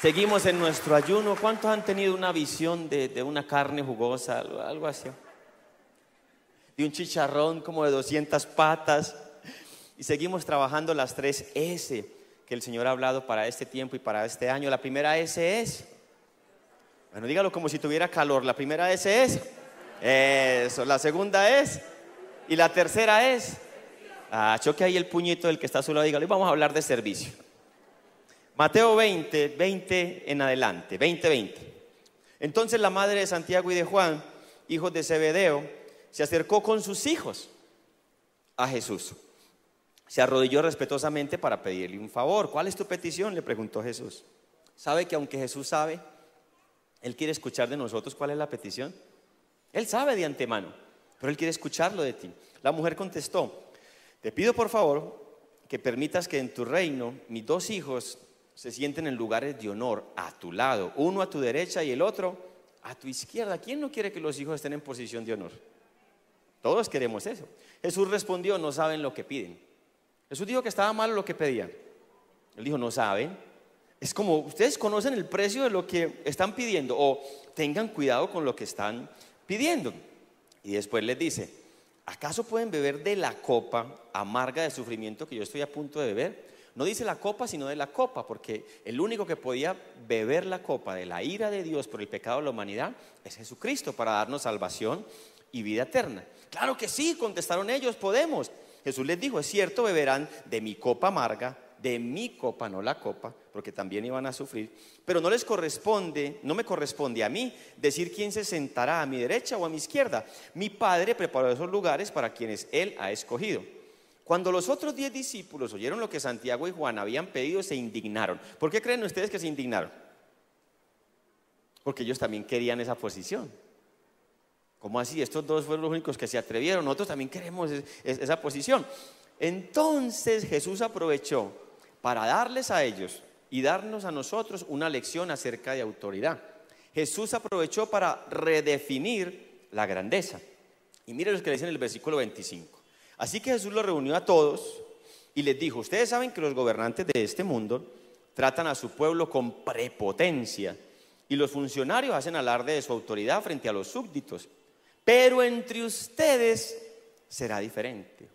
Seguimos en nuestro ayuno. ¿Cuántos han tenido una visión de, una carne jugosa, algo, así? De un chicharrón como de 200 patas. Y seguimos trabajando las tres S que el Señor ha hablado para este tiempo y para este año. La primera S es, bueno, dígalo como si tuviera calor. La primera S es, eso. La segunda es, y la tercera es, ah, choque ahí el puñito del que está a su lado, dígalo. Y vamos a hablar de servicio. Mateo 20, 20 en adelante, 20, 20. Entonces la madre de Santiago y de Juan, hijos de Zebedeo, se acercó con sus hijos a Jesús. Se arrodilló respetuosamente para pedirle un favor. ¿Cuál es tu petición? Le preguntó Jesús. ¿Sabe que aunque Jesús sabe, Él quiere escuchar de nosotros cuál es la petición? Él sabe de antemano, pero Él quiere escucharlo de ti. La mujer contestó, te pido por favor que permitas que en tu reino mis dos hijos se sienten en lugares de honor a tu lado, uno a tu derecha y el otro a tu izquierda. ¿Quién no quiere que los hijos estén en posición de honor? Todos queremos eso. Jesús respondió, no saben lo que piden. Jesús dijo que estaba malo lo que pedían. Él dijo, no saben. Es como, ustedes conocen el precio de lo que están pidiendo o tengan cuidado con lo que están pidiendo. Y después les dice, ¿acaso pueden beber de la copa amarga de sufrimiento que yo estoy a punto de beber? No dice la copa, sino de la copa, porque el único que podía beber la copa de la ira de Dios por el pecado de la humanidad es Jesucristo para darnos salvación y vida eterna. Claro que sí, contestaron ellos, podemos. Jesús les dijo, es cierto, beberán de mi copa amarga, de mi copa, no la copa, porque también iban a sufrir, pero no les corresponde, no me corresponde a mí decir quién se sentará a mi derecha o a mi izquierda. Mi Padre preparó esos lugares para quienes Él ha escogido. Cuando los otros diez discípulos oyeron lo que Santiago y Juan habían pedido, se indignaron. ¿Por qué creen ustedes que se indignaron? Porque ellos también querían esa posición. ¿Cómo así? Estos dos fueron los únicos que se atrevieron. Nosotros también queremos esa posición. Entonces Jesús aprovechó para darles a ellos y darnos a nosotros una lección acerca de autoridad. Jesús aprovechó para redefinir la grandeza. Y mire lo que dice en el versículo 25. Así que Jesús los reunió a todos y les dijo, ustedes saben que los gobernantes de este mundo tratan a su pueblo con prepotencia y los funcionarios hacen alarde de su autoridad frente a los súbditos, pero entre ustedes será diferente.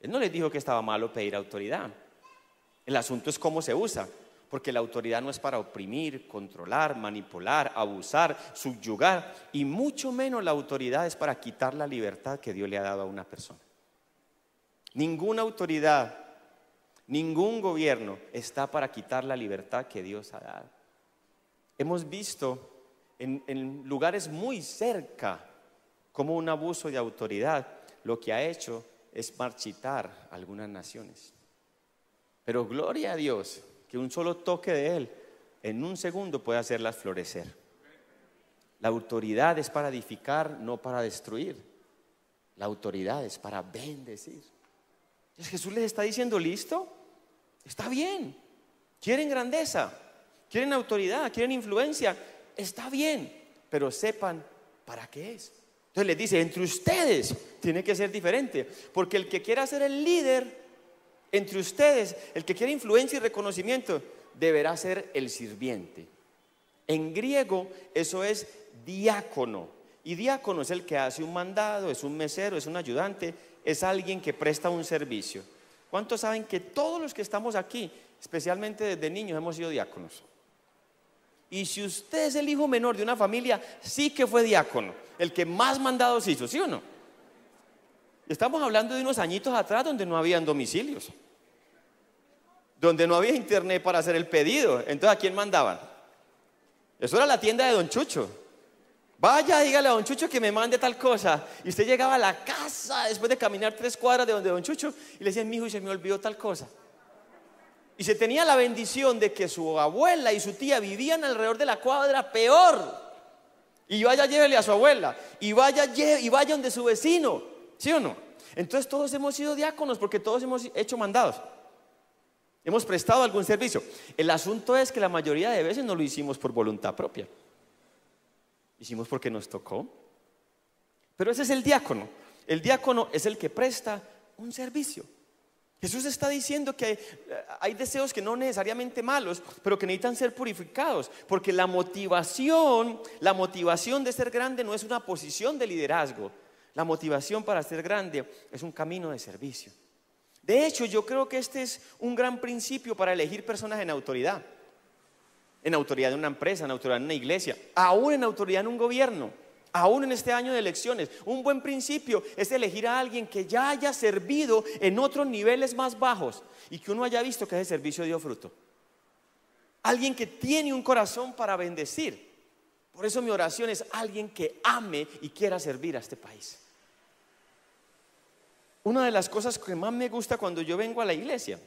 Él no les dijo que estaba malo pedir autoridad. El asunto es cómo se usa, porque la autoridad no es para oprimir, controlar, manipular, abusar, subyugar, y mucho menos la autoridad es para quitar la libertad que Dios le ha dado a una persona. Ninguna autoridad, ningún gobierno está para quitar la libertad que Dios ha dado. Hemos visto en, lugares muy cerca como un abuso de autoridad lo que ha hecho es marchitar algunas naciones. Pero gloria a Dios que un solo toque de Él en un segundo puede hacerlas florecer. La autoridad es para edificar, no para destruir. La autoridad es para bendecir. Jesús les está diciendo, listo, está bien. Quieren grandeza, quieren autoridad, quieren influencia, está bien, pero sepan para qué es. Entonces les dice, entre ustedes tiene que ser diferente, porque el que quiera ser el líder entre ustedes, el que quiere influencia y reconocimiento, deberá ser el sirviente. En griego eso es diácono. Y diácono es el que hace un mandado, es un mesero, es un ayudante, es alguien que presta un servicio. ¿Cuántos saben que todos los que estamos aquí, especialmente desde niños, hemos sido diáconos? Y si usted es el hijo menor de una familia, sí que fue diácono, el que más mandados hizo, ¿sí o no? Estamos hablando de unos añitos atrás donde no habían domicilios donde no había internet para hacer el pedido. Entonces, ¿a quién mandaban? Eso era la tienda de Don Chucho. Vaya, dígale a Don Chucho que me mande tal cosa. Y usted llegaba a la casa después de caminar tres cuadras de donde Don Chucho y le decía, mi hijo, se me olvidó tal cosa. Y se tenía la bendición de que su abuela y su tía vivían alrededor de la cuadra peor. Y vaya, llévele a su abuela. Y vaya, y vaya donde su vecino. ¿Sí o no? Entonces todos hemos sido diáconos porque todos hemos hecho mandados. Hemos prestado algún servicio. El asunto es que la mayoría de veces no lo hicimos por voluntad propia. Hicimos porque nos tocó. Pero ese es el diácono. El diácono es el que presta un servicio. Jesús está diciendo que hay, deseos que no necesariamente malos, pero que necesitan ser purificados, porque la motivación, la motivación de ser grande no es una posición de liderazgo. La motivación para ser grande es un camino de servicio. De hecho, yo creo que este es un gran principio para elegir personas en autoridad. En autoridad de una empresa, en autoridad de una iglesia, aún en autoridad en un gobierno aún en este año de elecciones. Un buen principio es elegir a alguien que ya haya servido en otros niveles más bajos y que uno haya visto que ese servicio dio fruto. Alguien que tiene un corazón para bendecir. Por eso mi oración es alguien que ame y quiera servir a este país. Una de las cosas que más me gusta cuando yo vengo a la iglesia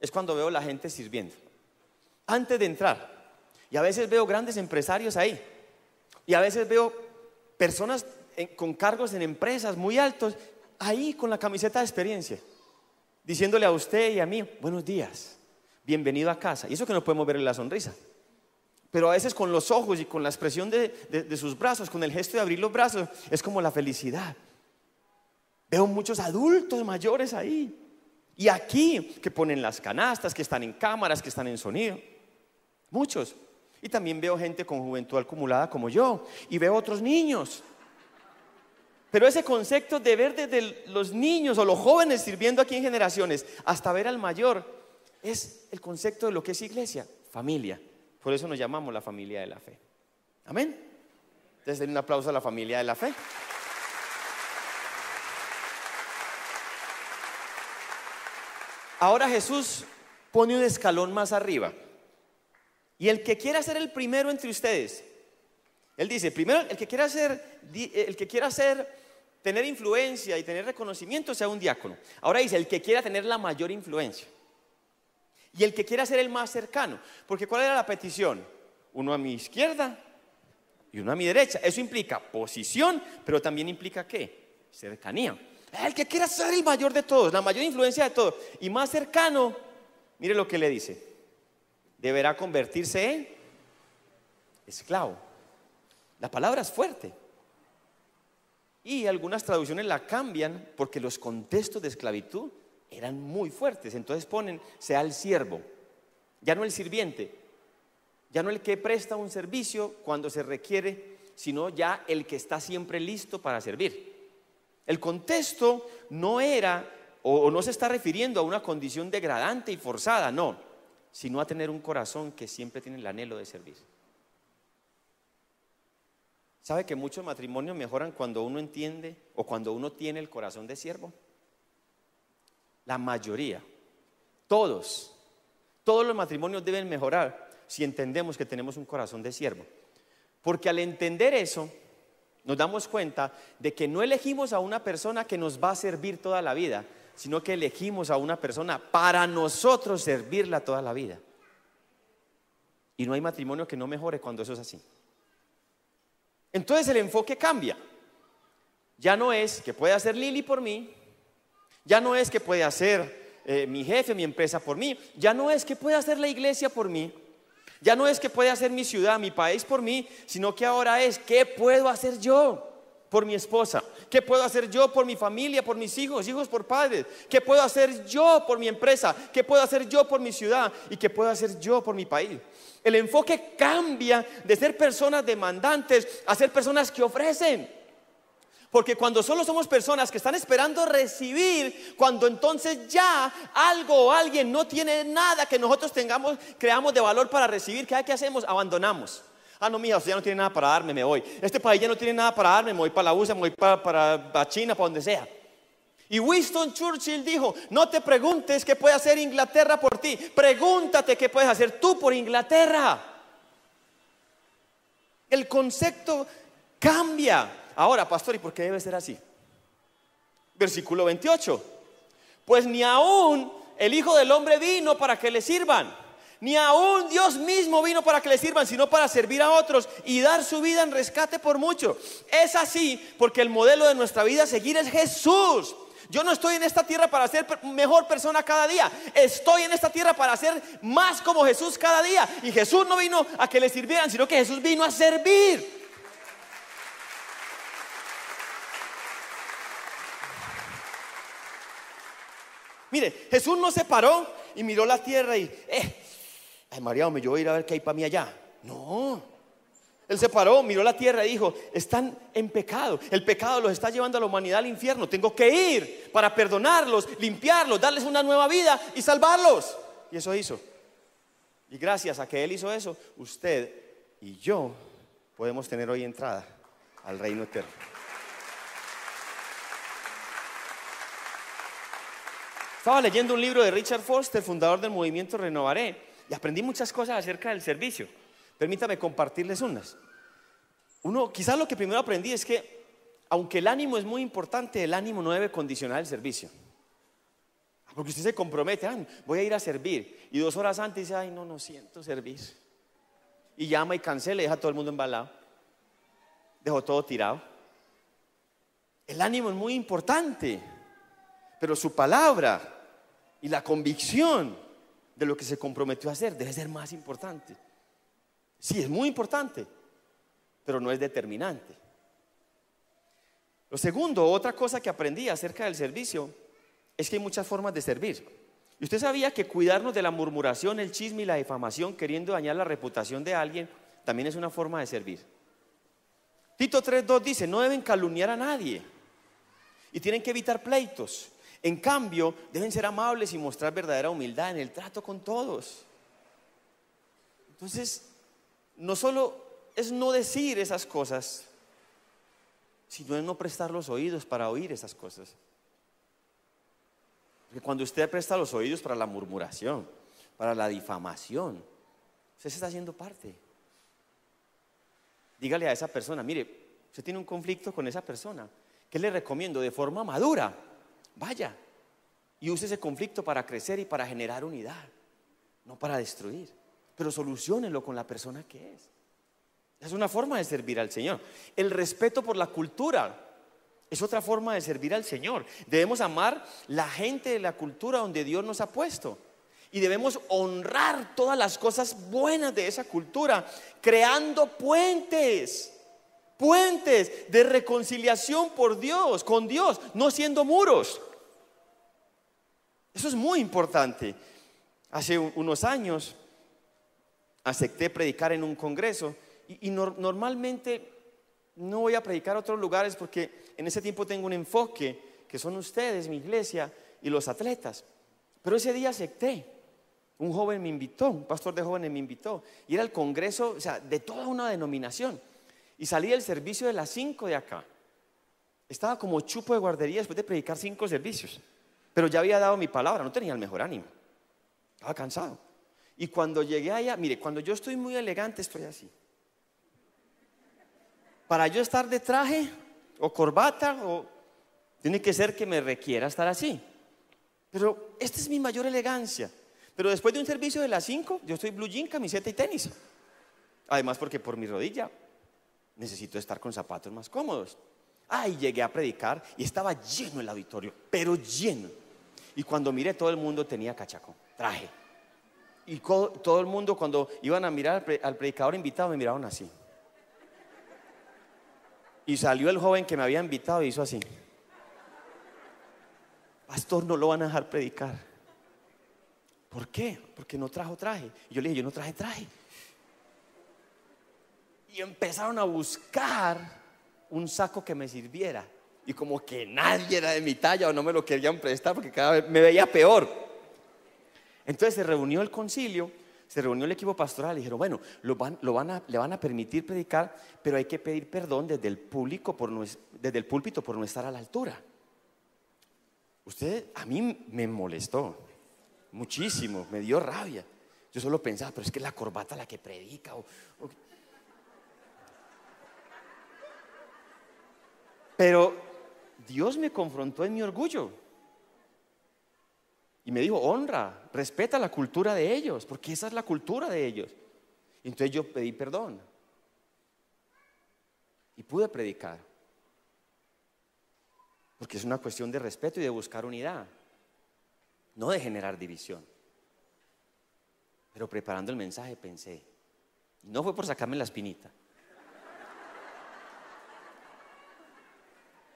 es cuando veo la gente sirviendo. Antes de entrar. Y a veces veo grandes empresarios ahí y a veces veo personas con cargos en empresas muy altos ahí con la camiseta de experiencia, diciéndole a usted y a mí, buenos días, bienvenido a casa. Y eso que no podemos ver en la sonrisa. Pero a veces con los ojos y con la expresión de, de sus brazos, con el gesto de abrir los brazos, es como la felicidad. Veo muchos adultos mayores ahí. Y aquí que ponen las canastas, que están en cámaras, que están en sonido. Muchos. Y también veo gente con juventud acumulada como yo. Y veo otros niños. Pero ese concepto de ver desde los niños o los jóvenes sirviendo aquí en generaciones hasta ver al mayor es el concepto de lo que es iglesia, familia. Por eso nos llamamos la familia de la fe. Amén. Entonces, un aplauso a la familia de la fe. Ahora Jesús pone un escalón más arriba. Y el que quiera ser el primero entre ustedes, él dice, primero el que quiera ser, el que quiera ser, tener influencia y tener reconocimiento sea un diácono. Ahora dice, el que quiera tener la mayor influencia. Y el que quiera ser el más cercano. Porque ¿cuál era la petición? Uno a mi izquierda y uno a mi derecha. Eso implica posición, pero también implica qué? Cercanía. El que quiera ser el mayor de todos, la mayor influencia de todos y más cercano, mire lo que le dice deberá convertirse en esclavo. La palabra es fuerte. Y algunas traducciones la cambian porque los contextos de esclavitud eran muy fuertes. Entonces ponen, sea el siervo, ya no el sirviente, ya no el que presta un servicio cuando se requiere, sino ya el que está siempre listo para servir. El contexto no era o no se está refiriendo a una condición degradante y forzada, no sino a tener un corazón que siempre tiene el anhelo de servir. ¿Sabe que muchos matrimonios mejoran cuando uno entiende o cuando uno tiene el corazón de siervo? La mayoría, todos, todos los matrimonios deben mejorar si entendemos que tenemos un corazón de siervo. Porque al entender eso, nos damos cuenta de que no elegimos a una persona que nos va a servir toda la vida, sino que elegimos a una persona para nosotros servirla toda la vida. Y no hay matrimonio que no mejore cuando eso es así. Entonces el enfoque cambia. Ya no es que puede hacer Lili por mí, ya no es que puede hacer eh, mi jefe, mi empresa por mí, ya no es que puede hacer la iglesia por mí, ya no es que puede hacer mi ciudad, mi país por mí, sino que ahora es, ¿qué puedo hacer yo? por mi esposa? ¿Qué puedo hacer yo por mi familia, por mis hijos, hijos por padres? ¿Qué puedo hacer yo por mi empresa? ¿Qué puedo hacer yo por mi ciudad? ¿Y qué puedo hacer yo por mi país? El enfoque cambia de ser personas demandantes a ser personas que ofrecen. Porque cuando solo somos personas que están esperando recibir, cuando entonces ya algo o alguien no tiene nada que nosotros tengamos, creamos de valor para recibir, ¿qué hacemos? Abandonamos. Ah, no, mija, usted ya no tiene nada para darme, me voy. Este país ya no tiene nada para darme, me voy para la USA, me voy para, China, para donde sea. Y Winston Churchill dijo, no te preguntes qué puede hacer Inglaterra por ti, pregúntate qué puedes hacer tú por Inglaterra. El concepto cambia. Ahora, pastor, ¿y por qué debe ser así? Versículo 28. Pues ni aún el Hijo del Hombre vino para que le sirvan ni aún Dios mismo vino para que le sirvan, sino para servir a otros y dar su vida en rescate por mucho. Es así porque el modelo de nuestra vida a seguir es Jesús. Yo no estoy en esta tierra para ser mejor persona cada día. Estoy en esta tierra para ser más como Jesús cada día. Y Jesús no vino a que le sirvieran, sino que Jesús vino a servir. Mire, Jesús no se paró y miró la tierra y, eh, ay María, yo voy a ir a ver qué hay para mí allá. No. Él se paró, miró la tierra y dijo, están en pecado. El pecado los está llevando a la humanidad al infierno. Tengo que ir para perdonarlos, limpiarlos, darles una nueva vida y salvarlos. Y eso hizo. Y gracias a que Él hizo eso, usted y yo podemos tener hoy entrada al reino eterno. Estaba leyendo un libro de Richard Foster, fundador del movimiento Renovaré, y aprendí muchas cosas acerca del servicio. Permítame compartirles unas. Uno, quizás lo que primero aprendí es que, aunque el ánimo es muy importante, el ánimo no debe condicionar el servicio. Porque usted se compromete, voy a ir a servir. Y dos horas antes dice, ay, no, no siento servir. Y llama y cancela y deja todo el mundo embalado. Dejó todo tirado. El ánimo es muy importante pero su palabra y la convicción de lo que se comprometió a hacer debe ser más importante. Sí, es muy importante, pero no es determinante. Lo segundo, otra cosa que aprendí acerca del servicio, es que hay muchas formas de servir. Y usted sabía que cuidarnos de la murmuración, el chisme y la difamación, queriendo dañar la reputación de alguien, también es una forma de servir. Tito 3.2 dice, no deben calumniar a nadie y tienen que evitar pleitos en cambio, deben ser amables y mostrar verdadera humildad en el trato con todos. Entonces, no solo es no decir esas cosas, sino es no prestar los oídos para oír esas cosas. Porque cuando usted presta los oídos para la murmuración, para la difamación, usted se está haciendo parte. Dígale a esa persona, mire, usted tiene un conflicto con esa persona. ¿Qué le recomiendo? De forma madura, Vaya y use ese conflicto para crecer y para generar unidad, no para destruir. Pero solucionenlo con la persona que es. Es una forma de servir al Señor. El respeto por la cultura es otra forma de servir al Señor. Debemos amar la gente de la cultura donde Dios nos ha puesto. Y debemos honrar todas las cosas buenas de esa cultura, creando puentes, puentes de reconciliación por Dios, con Dios, no siendo muros. Eso es muy importante. Hace unos años acepté predicar en un congreso y, normalmente no voy a predicar a otros lugares porque en ese tiempo tengo un enfoque que son ustedes, mi iglesia y los atletas. Pero ese día acepté. Un joven me invitó, un pastor de jóvenes me invitó. Y era el congreso, o sea, de toda una denominación. Y salí del servicio de las 5 de acá. Estaba como chupo de guardería después de predicar cinco servicios. Pero ya había dado mi palabra, no tenía el mejor ánimo. Estaba cansado. Y cuando llegué allá, mire, cuando yo estoy muy elegante, estoy así. Para yo estar de traje o corbata, o tiene que ser que me requiera estar así. Pero esta es mi mayor elegancia. Pero después de un servicio de las 5, yo estoy blue jean, camiseta y tenis. Además, porque por mi rodilla necesito estar con zapatos más cómodos. Ay, llegué a predicar y estaba lleno el auditorio, pero lleno. Y cuando miré, todo el mundo tenía cachacón, traje. Y todo el mundo, cuando iban a mirar al predicador invitado, me miraron así. Y salió el joven que me había invitado y hizo así. Pastor, no lo van a dejar predicar. ¿Por qué? Porque no trajo traje. Y yo le dije, yo no traje traje. Y empezaron a buscar un saco que me sirviera. Y como que nadie era de mi talla o no me lo querían prestar porque cada vez me veía peor. Entonces se reunió el concilio, se reunió el equipo pastoral y dijeron, bueno, lo van, lo van a, le van a permitir predicar, pero hay que pedir perdón desde el, público por desde el púlpito por no estar a la altura. Usted a mí me molestó muchísimo, me dio rabia. Yo solo pensaba, pero es que la corbata la que predica. Pero Dios me confrontó en mi orgullo. Y me dijo, honra, respeta la cultura de ellos, porque esa es la cultura de ellos. entonces yo pedí perdón. Y pude predicar. Porque es una cuestión de respeto y de buscar unidad, no de generar división. Pero preparando el mensaje pensé, no fue por sacarme la espinita,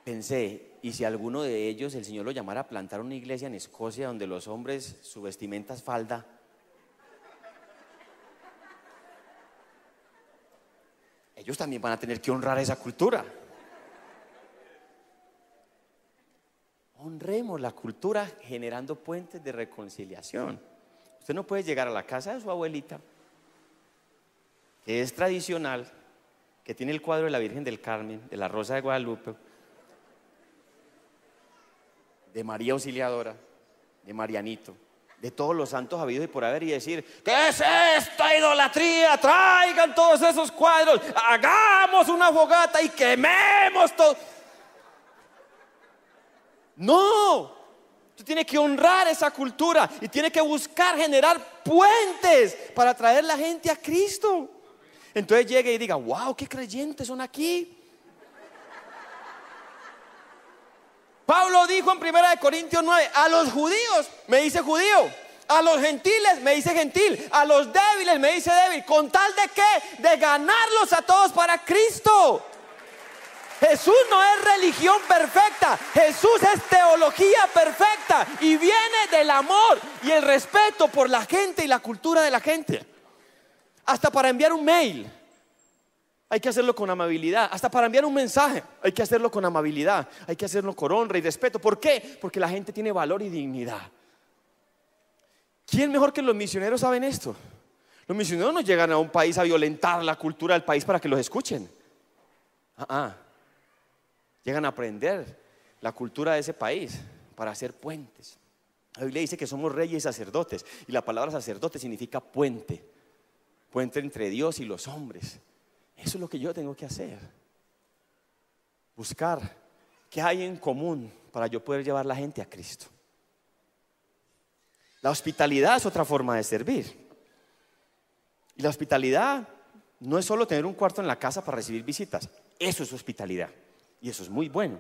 Pensé, ¿y si alguno de ellos el Señor lo llamara a plantar una iglesia en Escocia donde los hombres su vestimenta es falda? Ellos también van a tener que honrar esa cultura. Honremos la cultura generando puentes de reconciliación. Usted no puede llegar a la casa de su abuelita, que es tradicional, que tiene el cuadro de la Virgen del Carmen, de la Rosa de Guadalupe, de María Auxiliadora, de Marianito, de todos los santos habidos y por haber y decir, ¿qué es esta idolatría? Traigan todos esos cuadros, hagamos una fogata y quememos todo. No, tú tienes que honrar esa cultura y tienes que buscar generar puentes para traer la gente a Cristo. Entonces llegue y diga, wow, qué creyentes son aquí. Pablo dijo en 1 Corintios 9, a los judíos me dice judío, a los gentiles me dice gentil, a los débiles me dice débil, con tal de qué? De ganarlos a todos para Cristo. Jesús no es religión perfecta, Jesús es teología perfecta y viene del amor y el respeto por la gente y la cultura de la gente. Hasta para enviar un mail hay que hacerlo con amabilidad. Hasta para enviar un mensaje hay que hacerlo con amabilidad. Hay que hacerlo con honra y respeto. ¿Por qué? Porque la gente tiene valor y dignidad. ¿Quién mejor que los misioneros saben esto? Los misioneros no llegan a un país a violentar la cultura del país para que los escuchen. Ah, ah. Llegan a aprender la cultura de ese país para hacer puentes. La Biblia dice que somos reyes y sacerdotes. Y la palabra sacerdote significa puente. Puente entre Dios y los hombres. Eso es lo que yo tengo que hacer. Buscar qué hay en común para yo poder llevar la gente a Cristo. La hospitalidad es otra forma de servir. Y la hospitalidad no es solo tener un cuarto en la casa para recibir visitas. Eso es hospitalidad. Y eso es muy bueno.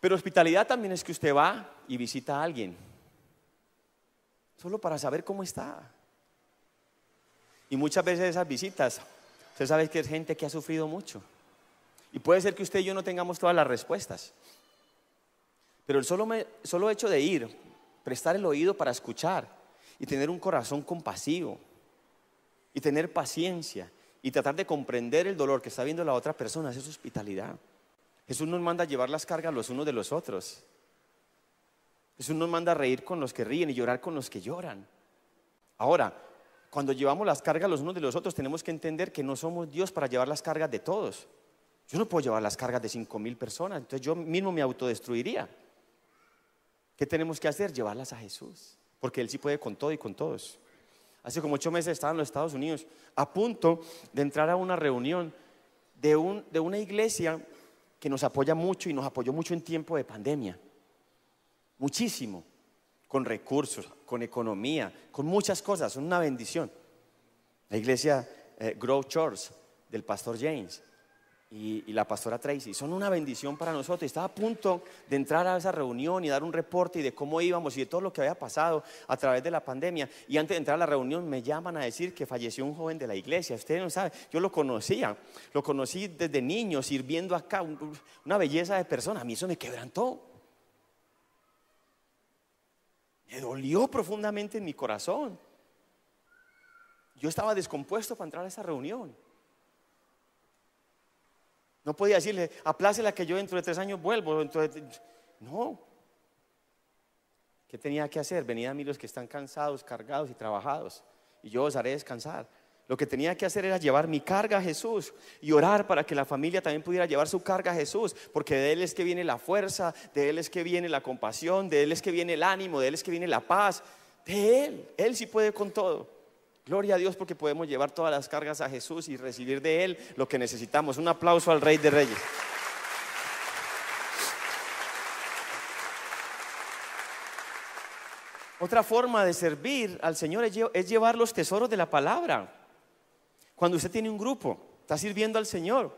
Pero hospitalidad también es que usted va y visita a alguien. Solo para saber cómo está. Y muchas veces esas visitas Usted sabe que es gente que ha sufrido mucho. Y puede ser que usted y yo no tengamos todas las respuestas. Pero el solo, hecho de ir, prestar el oído para escuchar y tener un corazón compasivo y tener paciencia y tratar de comprender el dolor que está viendo la otra persona, es hospitalidad. Jesús nos manda a llevar las cargas los unos de los otros. Jesús nos manda a reír con los que ríen y llorar con los que lloran. Ahora, cuando llevamos las cargas los unos de los otros, tenemos que entender que no somos Dios para llevar las cargas de todos. Yo no puedo llevar las cargas de cinco mil personas, entonces yo mismo me autodestruiría. ¿Qué tenemos que hacer? Llevarlas a Jesús, porque Él sí puede con todo y con todos. Hace como ocho meses estaba en los Estados Unidos a punto de entrar a una reunión de, un, de una iglesia que nos apoya mucho y nos apoyó mucho en tiempo de pandemia. Muchísimo con recursos, con economía, con muchas cosas, son una bendición. La iglesia eh, Grow Church del pastor James y, la pastora Tracy son una bendición para nosotros. Estaba a punto de entrar a esa reunión y dar un reporte de cómo íbamos y de todo lo que había pasado a través de la pandemia. Y antes de entrar a la reunión me llaman a decir que falleció un joven de la iglesia. Ustedes no saben, yo lo conocía, lo conocí desde niño sirviendo acá, una belleza de persona. A mí eso me quebrantó. Me dolió profundamente en mi corazón. Yo estaba descompuesto para entrar a esa reunión. No podía decirle, aplácela que yo dentro de tres años vuelvo. No. ¿Qué tenía que hacer? Venid a mí los que están cansados, cargados y trabajados, y yo os haré descansar. Lo que tenía que hacer era llevar mi carga a Jesús y orar para que la familia también pudiera llevar su carga a Jesús, porque de Él es que viene la fuerza, de Él es que viene la compasión, de Él es que viene el ánimo, de Él es que viene la paz. De Él, Él sí puede con todo. Gloria a Dios porque podemos llevar todas las cargas a Jesús y recibir de Él lo que necesitamos. Un aplauso al Rey de Reyes. Otra forma de servir al Señor es llevar los tesoros de la palabra. Cuando usted tiene un grupo, está sirviendo al Señor.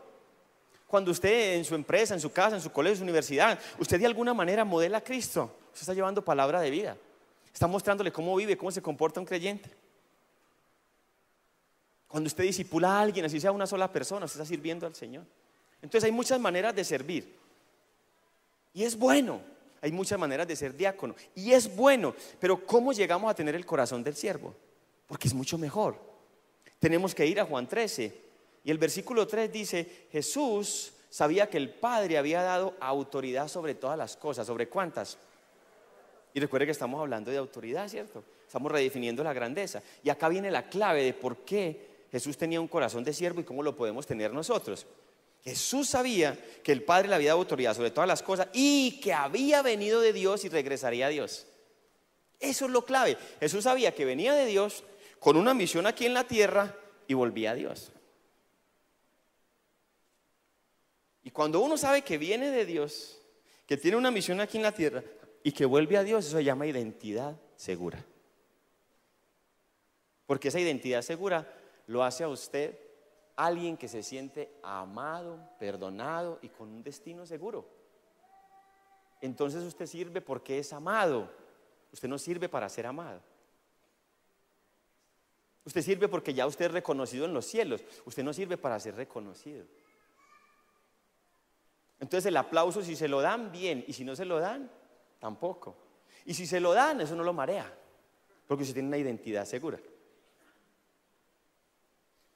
Cuando usted en su empresa, en su casa, en su colegio, en su universidad, usted de alguna manera modela a Cristo. Usted está llevando palabra de vida. Está mostrándole cómo vive, cómo se comporta un creyente. Cuando usted disipula a alguien, así sea una sola persona, usted está sirviendo al Señor. Entonces hay muchas maneras de servir. Y es bueno. Hay muchas maneras de ser diácono. Y es bueno. Pero ¿cómo llegamos a tener el corazón del siervo? Porque es mucho mejor. Tenemos que ir a Juan 13. Y el versículo 3 dice, Jesús sabía que el Padre había dado autoridad sobre todas las cosas. ¿Sobre cuántas? Y recuerde que estamos hablando de autoridad, ¿cierto? Estamos redefiniendo la grandeza. Y acá viene la clave de por qué Jesús tenía un corazón de siervo y cómo lo podemos tener nosotros. Jesús sabía que el Padre le había dado autoridad sobre todas las cosas y que había venido de Dios y regresaría a Dios. Eso es lo clave. Jesús sabía que venía de Dios con una misión aquí en la tierra y volvía a Dios. Y cuando uno sabe que viene de Dios, que tiene una misión aquí en la tierra y que vuelve a Dios, eso se llama identidad segura. Porque esa identidad segura lo hace a usted alguien que se siente amado, perdonado y con un destino seguro. Entonces usted sirve porque es amado. Usted no sirve para ser amado. Usted sirve porque ya usted es reconocido en los cielos. Usted no sirve para ser reconocido. Entonces el aplauso si se lo dan bien y si no se lo dan, tampoco. Y si se lo dan, eso no lo marea, porque usted tiene una identidad segura.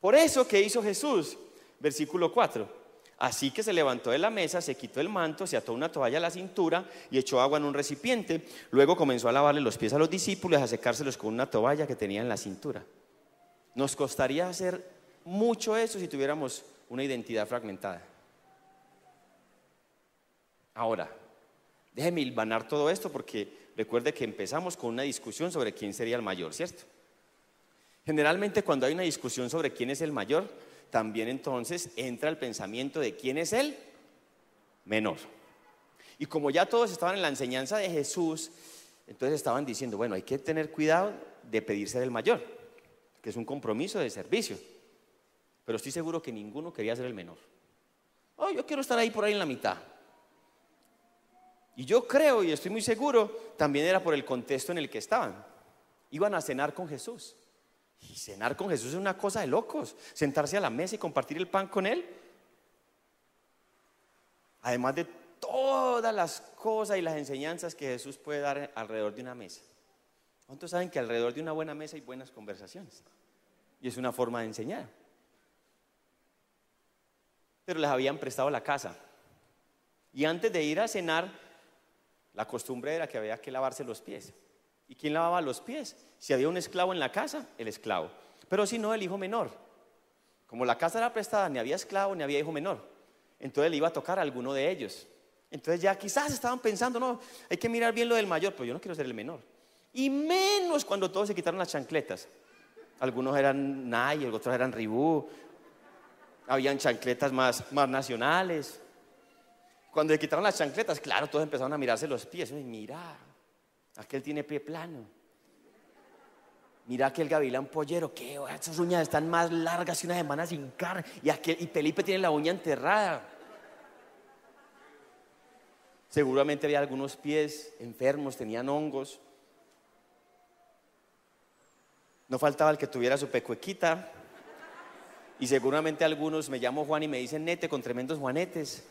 Por eso, ¿qué hizo Jesús? Versículo 4. Así que se levantó de la mesa, se quitó el manto, se ató una toalla a la cintura y echó agua en un recipiente. Luego comenzó a lavarle los pies a los discípulos a secárselos con una toalla que tenía en la cintura. Nos costaría hacer mucho eso si tuviéramos una identidad fragmentada. Ahora, déjeme hilvanar todo esto porque recuerde que empezamos con una discusión sobre quién sería el mayor, ¿cierto? Generalmente cuando hay una discusión sobre quién es el mayor, también entonces entra el pensamiento de quién es el menor. Y como ya todos estaban en la enseñanza de Jesús, entonces estaban diciendo, bueno, hay que tener cuidado de pedirse del mayor, que es un compromiso de servicio. Pero estoy seguro que ninguno quería ser el menor. Oh, yo quiero estar ahí por ahí en la mitad. Y yo creo y estoy muy seguro, también era por el contexto en el que estaban. Iban a cenar con Jesús. Y cenar con Jesús es una cosa de locos. Sentarse a la mesa y compartir el pan con Él. Además de todas las cosas y las enseñanzas que Jesús puede dar alrededor de una mesa. ¿Cuántos saben que alrededor de una buena mesa hay buenas conversaciones? Y es una forma de enseñar. Pero les habían prestado la casa. Y antes de ir a cenar, la costumbre era que había que lavarse los pies. ¿Y quién lavaba los pies? Si había un esclavo en la casa, el esclavo. Pero si no, el hijo menor. Como la casa era prestada, ni había esclavo ni había hijo menor. Entonces le iba a tocar a alguno de ellos. Entonces ya quizás estaban pensando, no, hay que mirar bien lo del mayor, pero yo no quiero ser el menor. Y menos cuando todos se quitaron las chancletas. Algunos eran Nike, otros eran Ribú. Habían chancletas más, más nacionales. Cuando le quitaron las chancletas, claro, todos empezaron a mirarse los pies. mira, aquel tiene pie plano. Mira aquel gavilán pollero, que esas uñas están más largas que una semana sin carne. Y, aquel, y Felipe tiene la uña enterrada. Seguramente había algunos pies enfermos, tenían hongos. No faltaba el que tuviera su pecuequita. Y seguramente algunos me llamo Juan y me dicen nete con tremendos juanetes.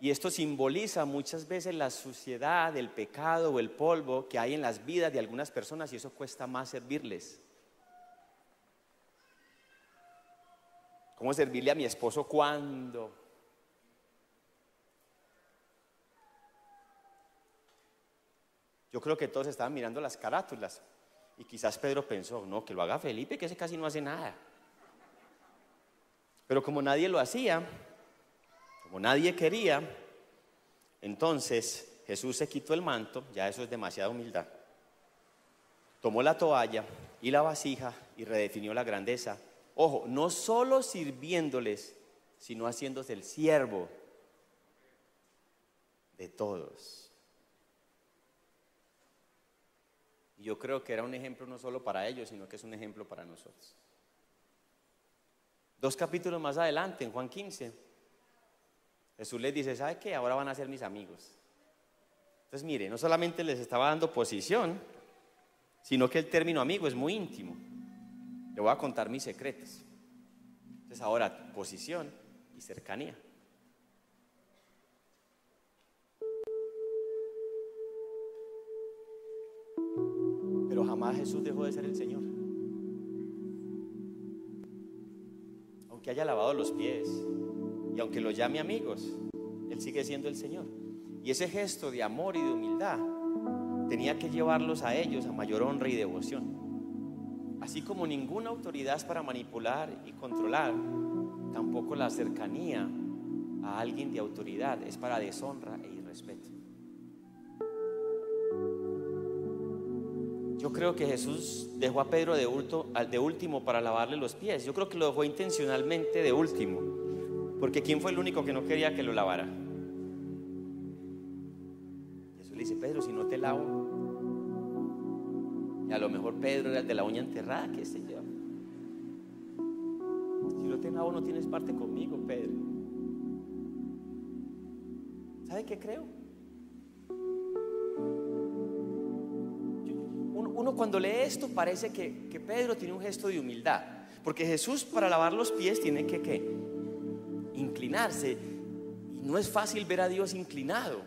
Y esto simboliza muchas veces la suciedad, el pecado o el polvo que hay en las vidas de algunas personas y eso cuesta más servirles. ¿Cómo servirle a mi esposo cuando? Yo creo que todos estaban mirando las carátulas y quizás Pedro pensó, no, que lo haga Felipe, que ese casi no hace nada. Pero como nadie lo hacía, como nadie quería, entonces Jesús se quitó el manto, ya eso es demasiada humildad. Tomó la toalla y la vasija y redefinió la grandeza. Ojo, no solo sirviéndoles, sino haciéndose el siervo de todos. Y yo creo que era un ejemplo no solo para ellos, sino que es un ejemplo para nosotros. Dos capítulos más adelante, en Juan 15, Jesús les dice, ¿sabe qué? Ahora van a ser mis amigos. Entonces, mire, no solamente les estaba dando posición, sino que el término amigo es muy íntimo. Le voy a contar mis secretos. Entonces, ahora posición y cercanía. Jamás Jesús dejó de ser el Señor. Aunque haya lavado los pies y aunque lo llame amigos, Él sigue siendo el Señor. Y ese gesto de amor y de humildad tenía que llevarlos a ellos a mayor honra y devoción. Así como ninguna autoridad es para manipular y controlar, tampoco la cercanía a alguien de autoridad es para deshonra e irrespeto. Yo creo que Jesús dejó a Pedro de, último para lavarle los pies. Yo creo que lo dejó intencionalmente de último. Porque ¿quién fue el único que no quería que lo lavara? Jesús le dice, Pedro, si no te lavo. Y a lo mejor Pedro era el de la uña enterrada, qué sé yo. Si no te lavo no tienes parte conmigo, Pedro. ¿Sabe qué creo? Uno cuando lee esto parece que, Pedro tiene un gesto de humildad, porque Jesús para lavar los pies tiene que inclinarse. Y no es fácil ver a Dios inclinado.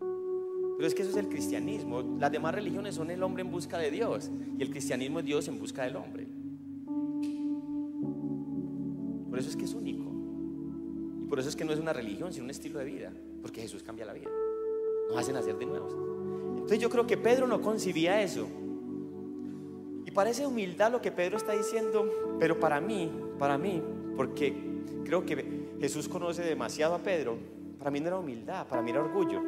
Pero es que eso es el cristianismo. Las demás religiones son el hombre en busca de Dios y el cristianismo es Dios en busca del hombre. Por eso es que es único. Y por eso es que no es una religión, sino un estilo de vida. Porque Jesús cambia la vida. Nos hacen hacer de nuevo. Entonces yo creo que Pedro no concibía eso parece humildad lo que Pedro está diciendo, pero para mí, para mí, porque creo que Jesús conoce demasiado a Pedro, para mí no era humildad, para mí era orgullo.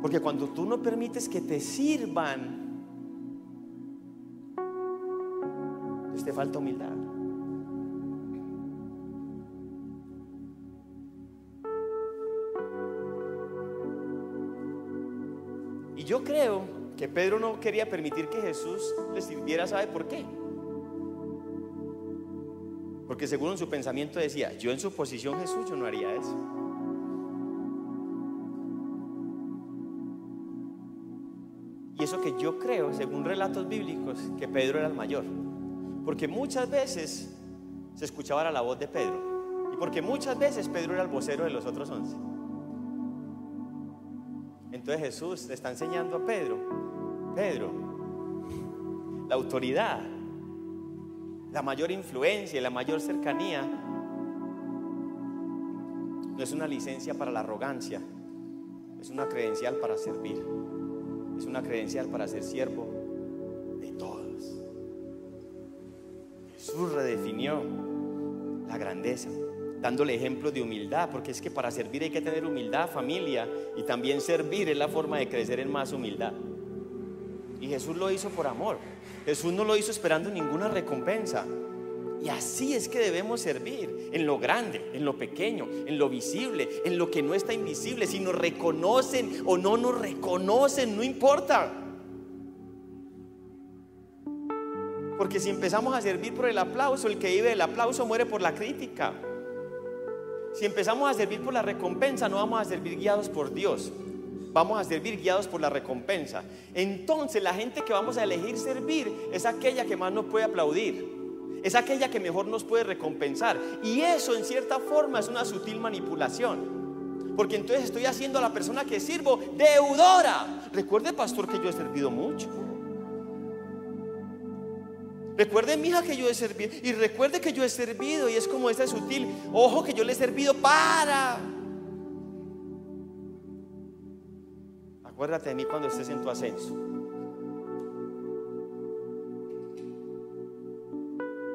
Porque cuando tú no permites que te sirvan, pues te falta humildad. Y yo creo que Pedro no quería permitir que Jesús le sirviera, ¿sabe por qué? Porque según su pensamiento decía, yo en su posición Jesús, yo no haría eso. Y eso que yo creo, según relatos bíblicos, que Pedro era el mayor. Porque muchas veces se escuchaba la voz de Pedro. Y porque muchas veces Pedro era el vocero de los otros once. Entonces Jesús le está enseñando a Pedro Pedro, la autoridad, la mayor influencia y la mayor cercanía no es una licencia para la arrogancia, es una credencial para servir, es una credencial para ser siervo de todos. Jesús redefinió la grandeza, dándole ejemplo de humildad, porque es que para servir hay que tener humildad, familia, y también servir es la forma de crecer en más humildad. Y Jesús lo hizo por amor. Jesús no lo hizo esperando ninguna recompensa. Y así es que debemos servir, en lo grande, en lo pequeño, en lo visible, en lo que no está invisible. Si nos reconocen o no nos reconocen, no importa. Porque si empezamos a servir por el aplauso, el que vive del aplauso muere por la crítica. Si empezamos a servir por la recompensa, no vamos a servir guiados por Dios vamos a servir guiados por la recompensa. Entonces la gente que vamos a elegir servir es aquella que más nos puede aplaudir. Es aquella que mejor nos puede recompensar. Y eso en cierta forma es una sutil manipulación. Porque entonces estoy haciendo a la persona que sirvo deudora. Recuerde, pastor, que yo he servido mucho. Recuerde, mija, que yo he servido. Y recuerde que yo he servido. Y es como ese sutil. Ojo, que yo le he servido para. Acuérdate de mí cuando estés en tu ascenso.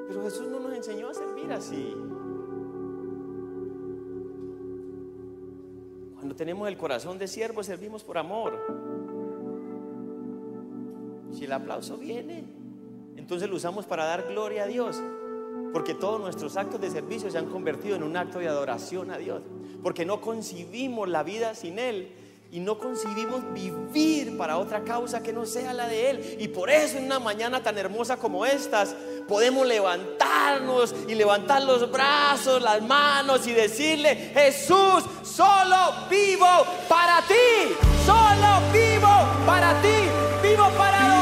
Pero Jesús no nos enseñó a servir así. Cuando tenemos el corazón de siervo, servimos por amor. Si el aplauso viene, entonces lo usamos para dar gloria a Dios. Porque todos nuestros actos de servicio se han convertido en un acto de adoración a Dios. Porque no concibimos la vida sin Él y no concibimos vivir para otra causa que no sea la de Él. Y por eso en una mañana tan hermosa como estas podemos levantarnos y levantar los brazos, las manos y decirle, Jesús, solo vivo para ti, solo vivo para ti, vivo para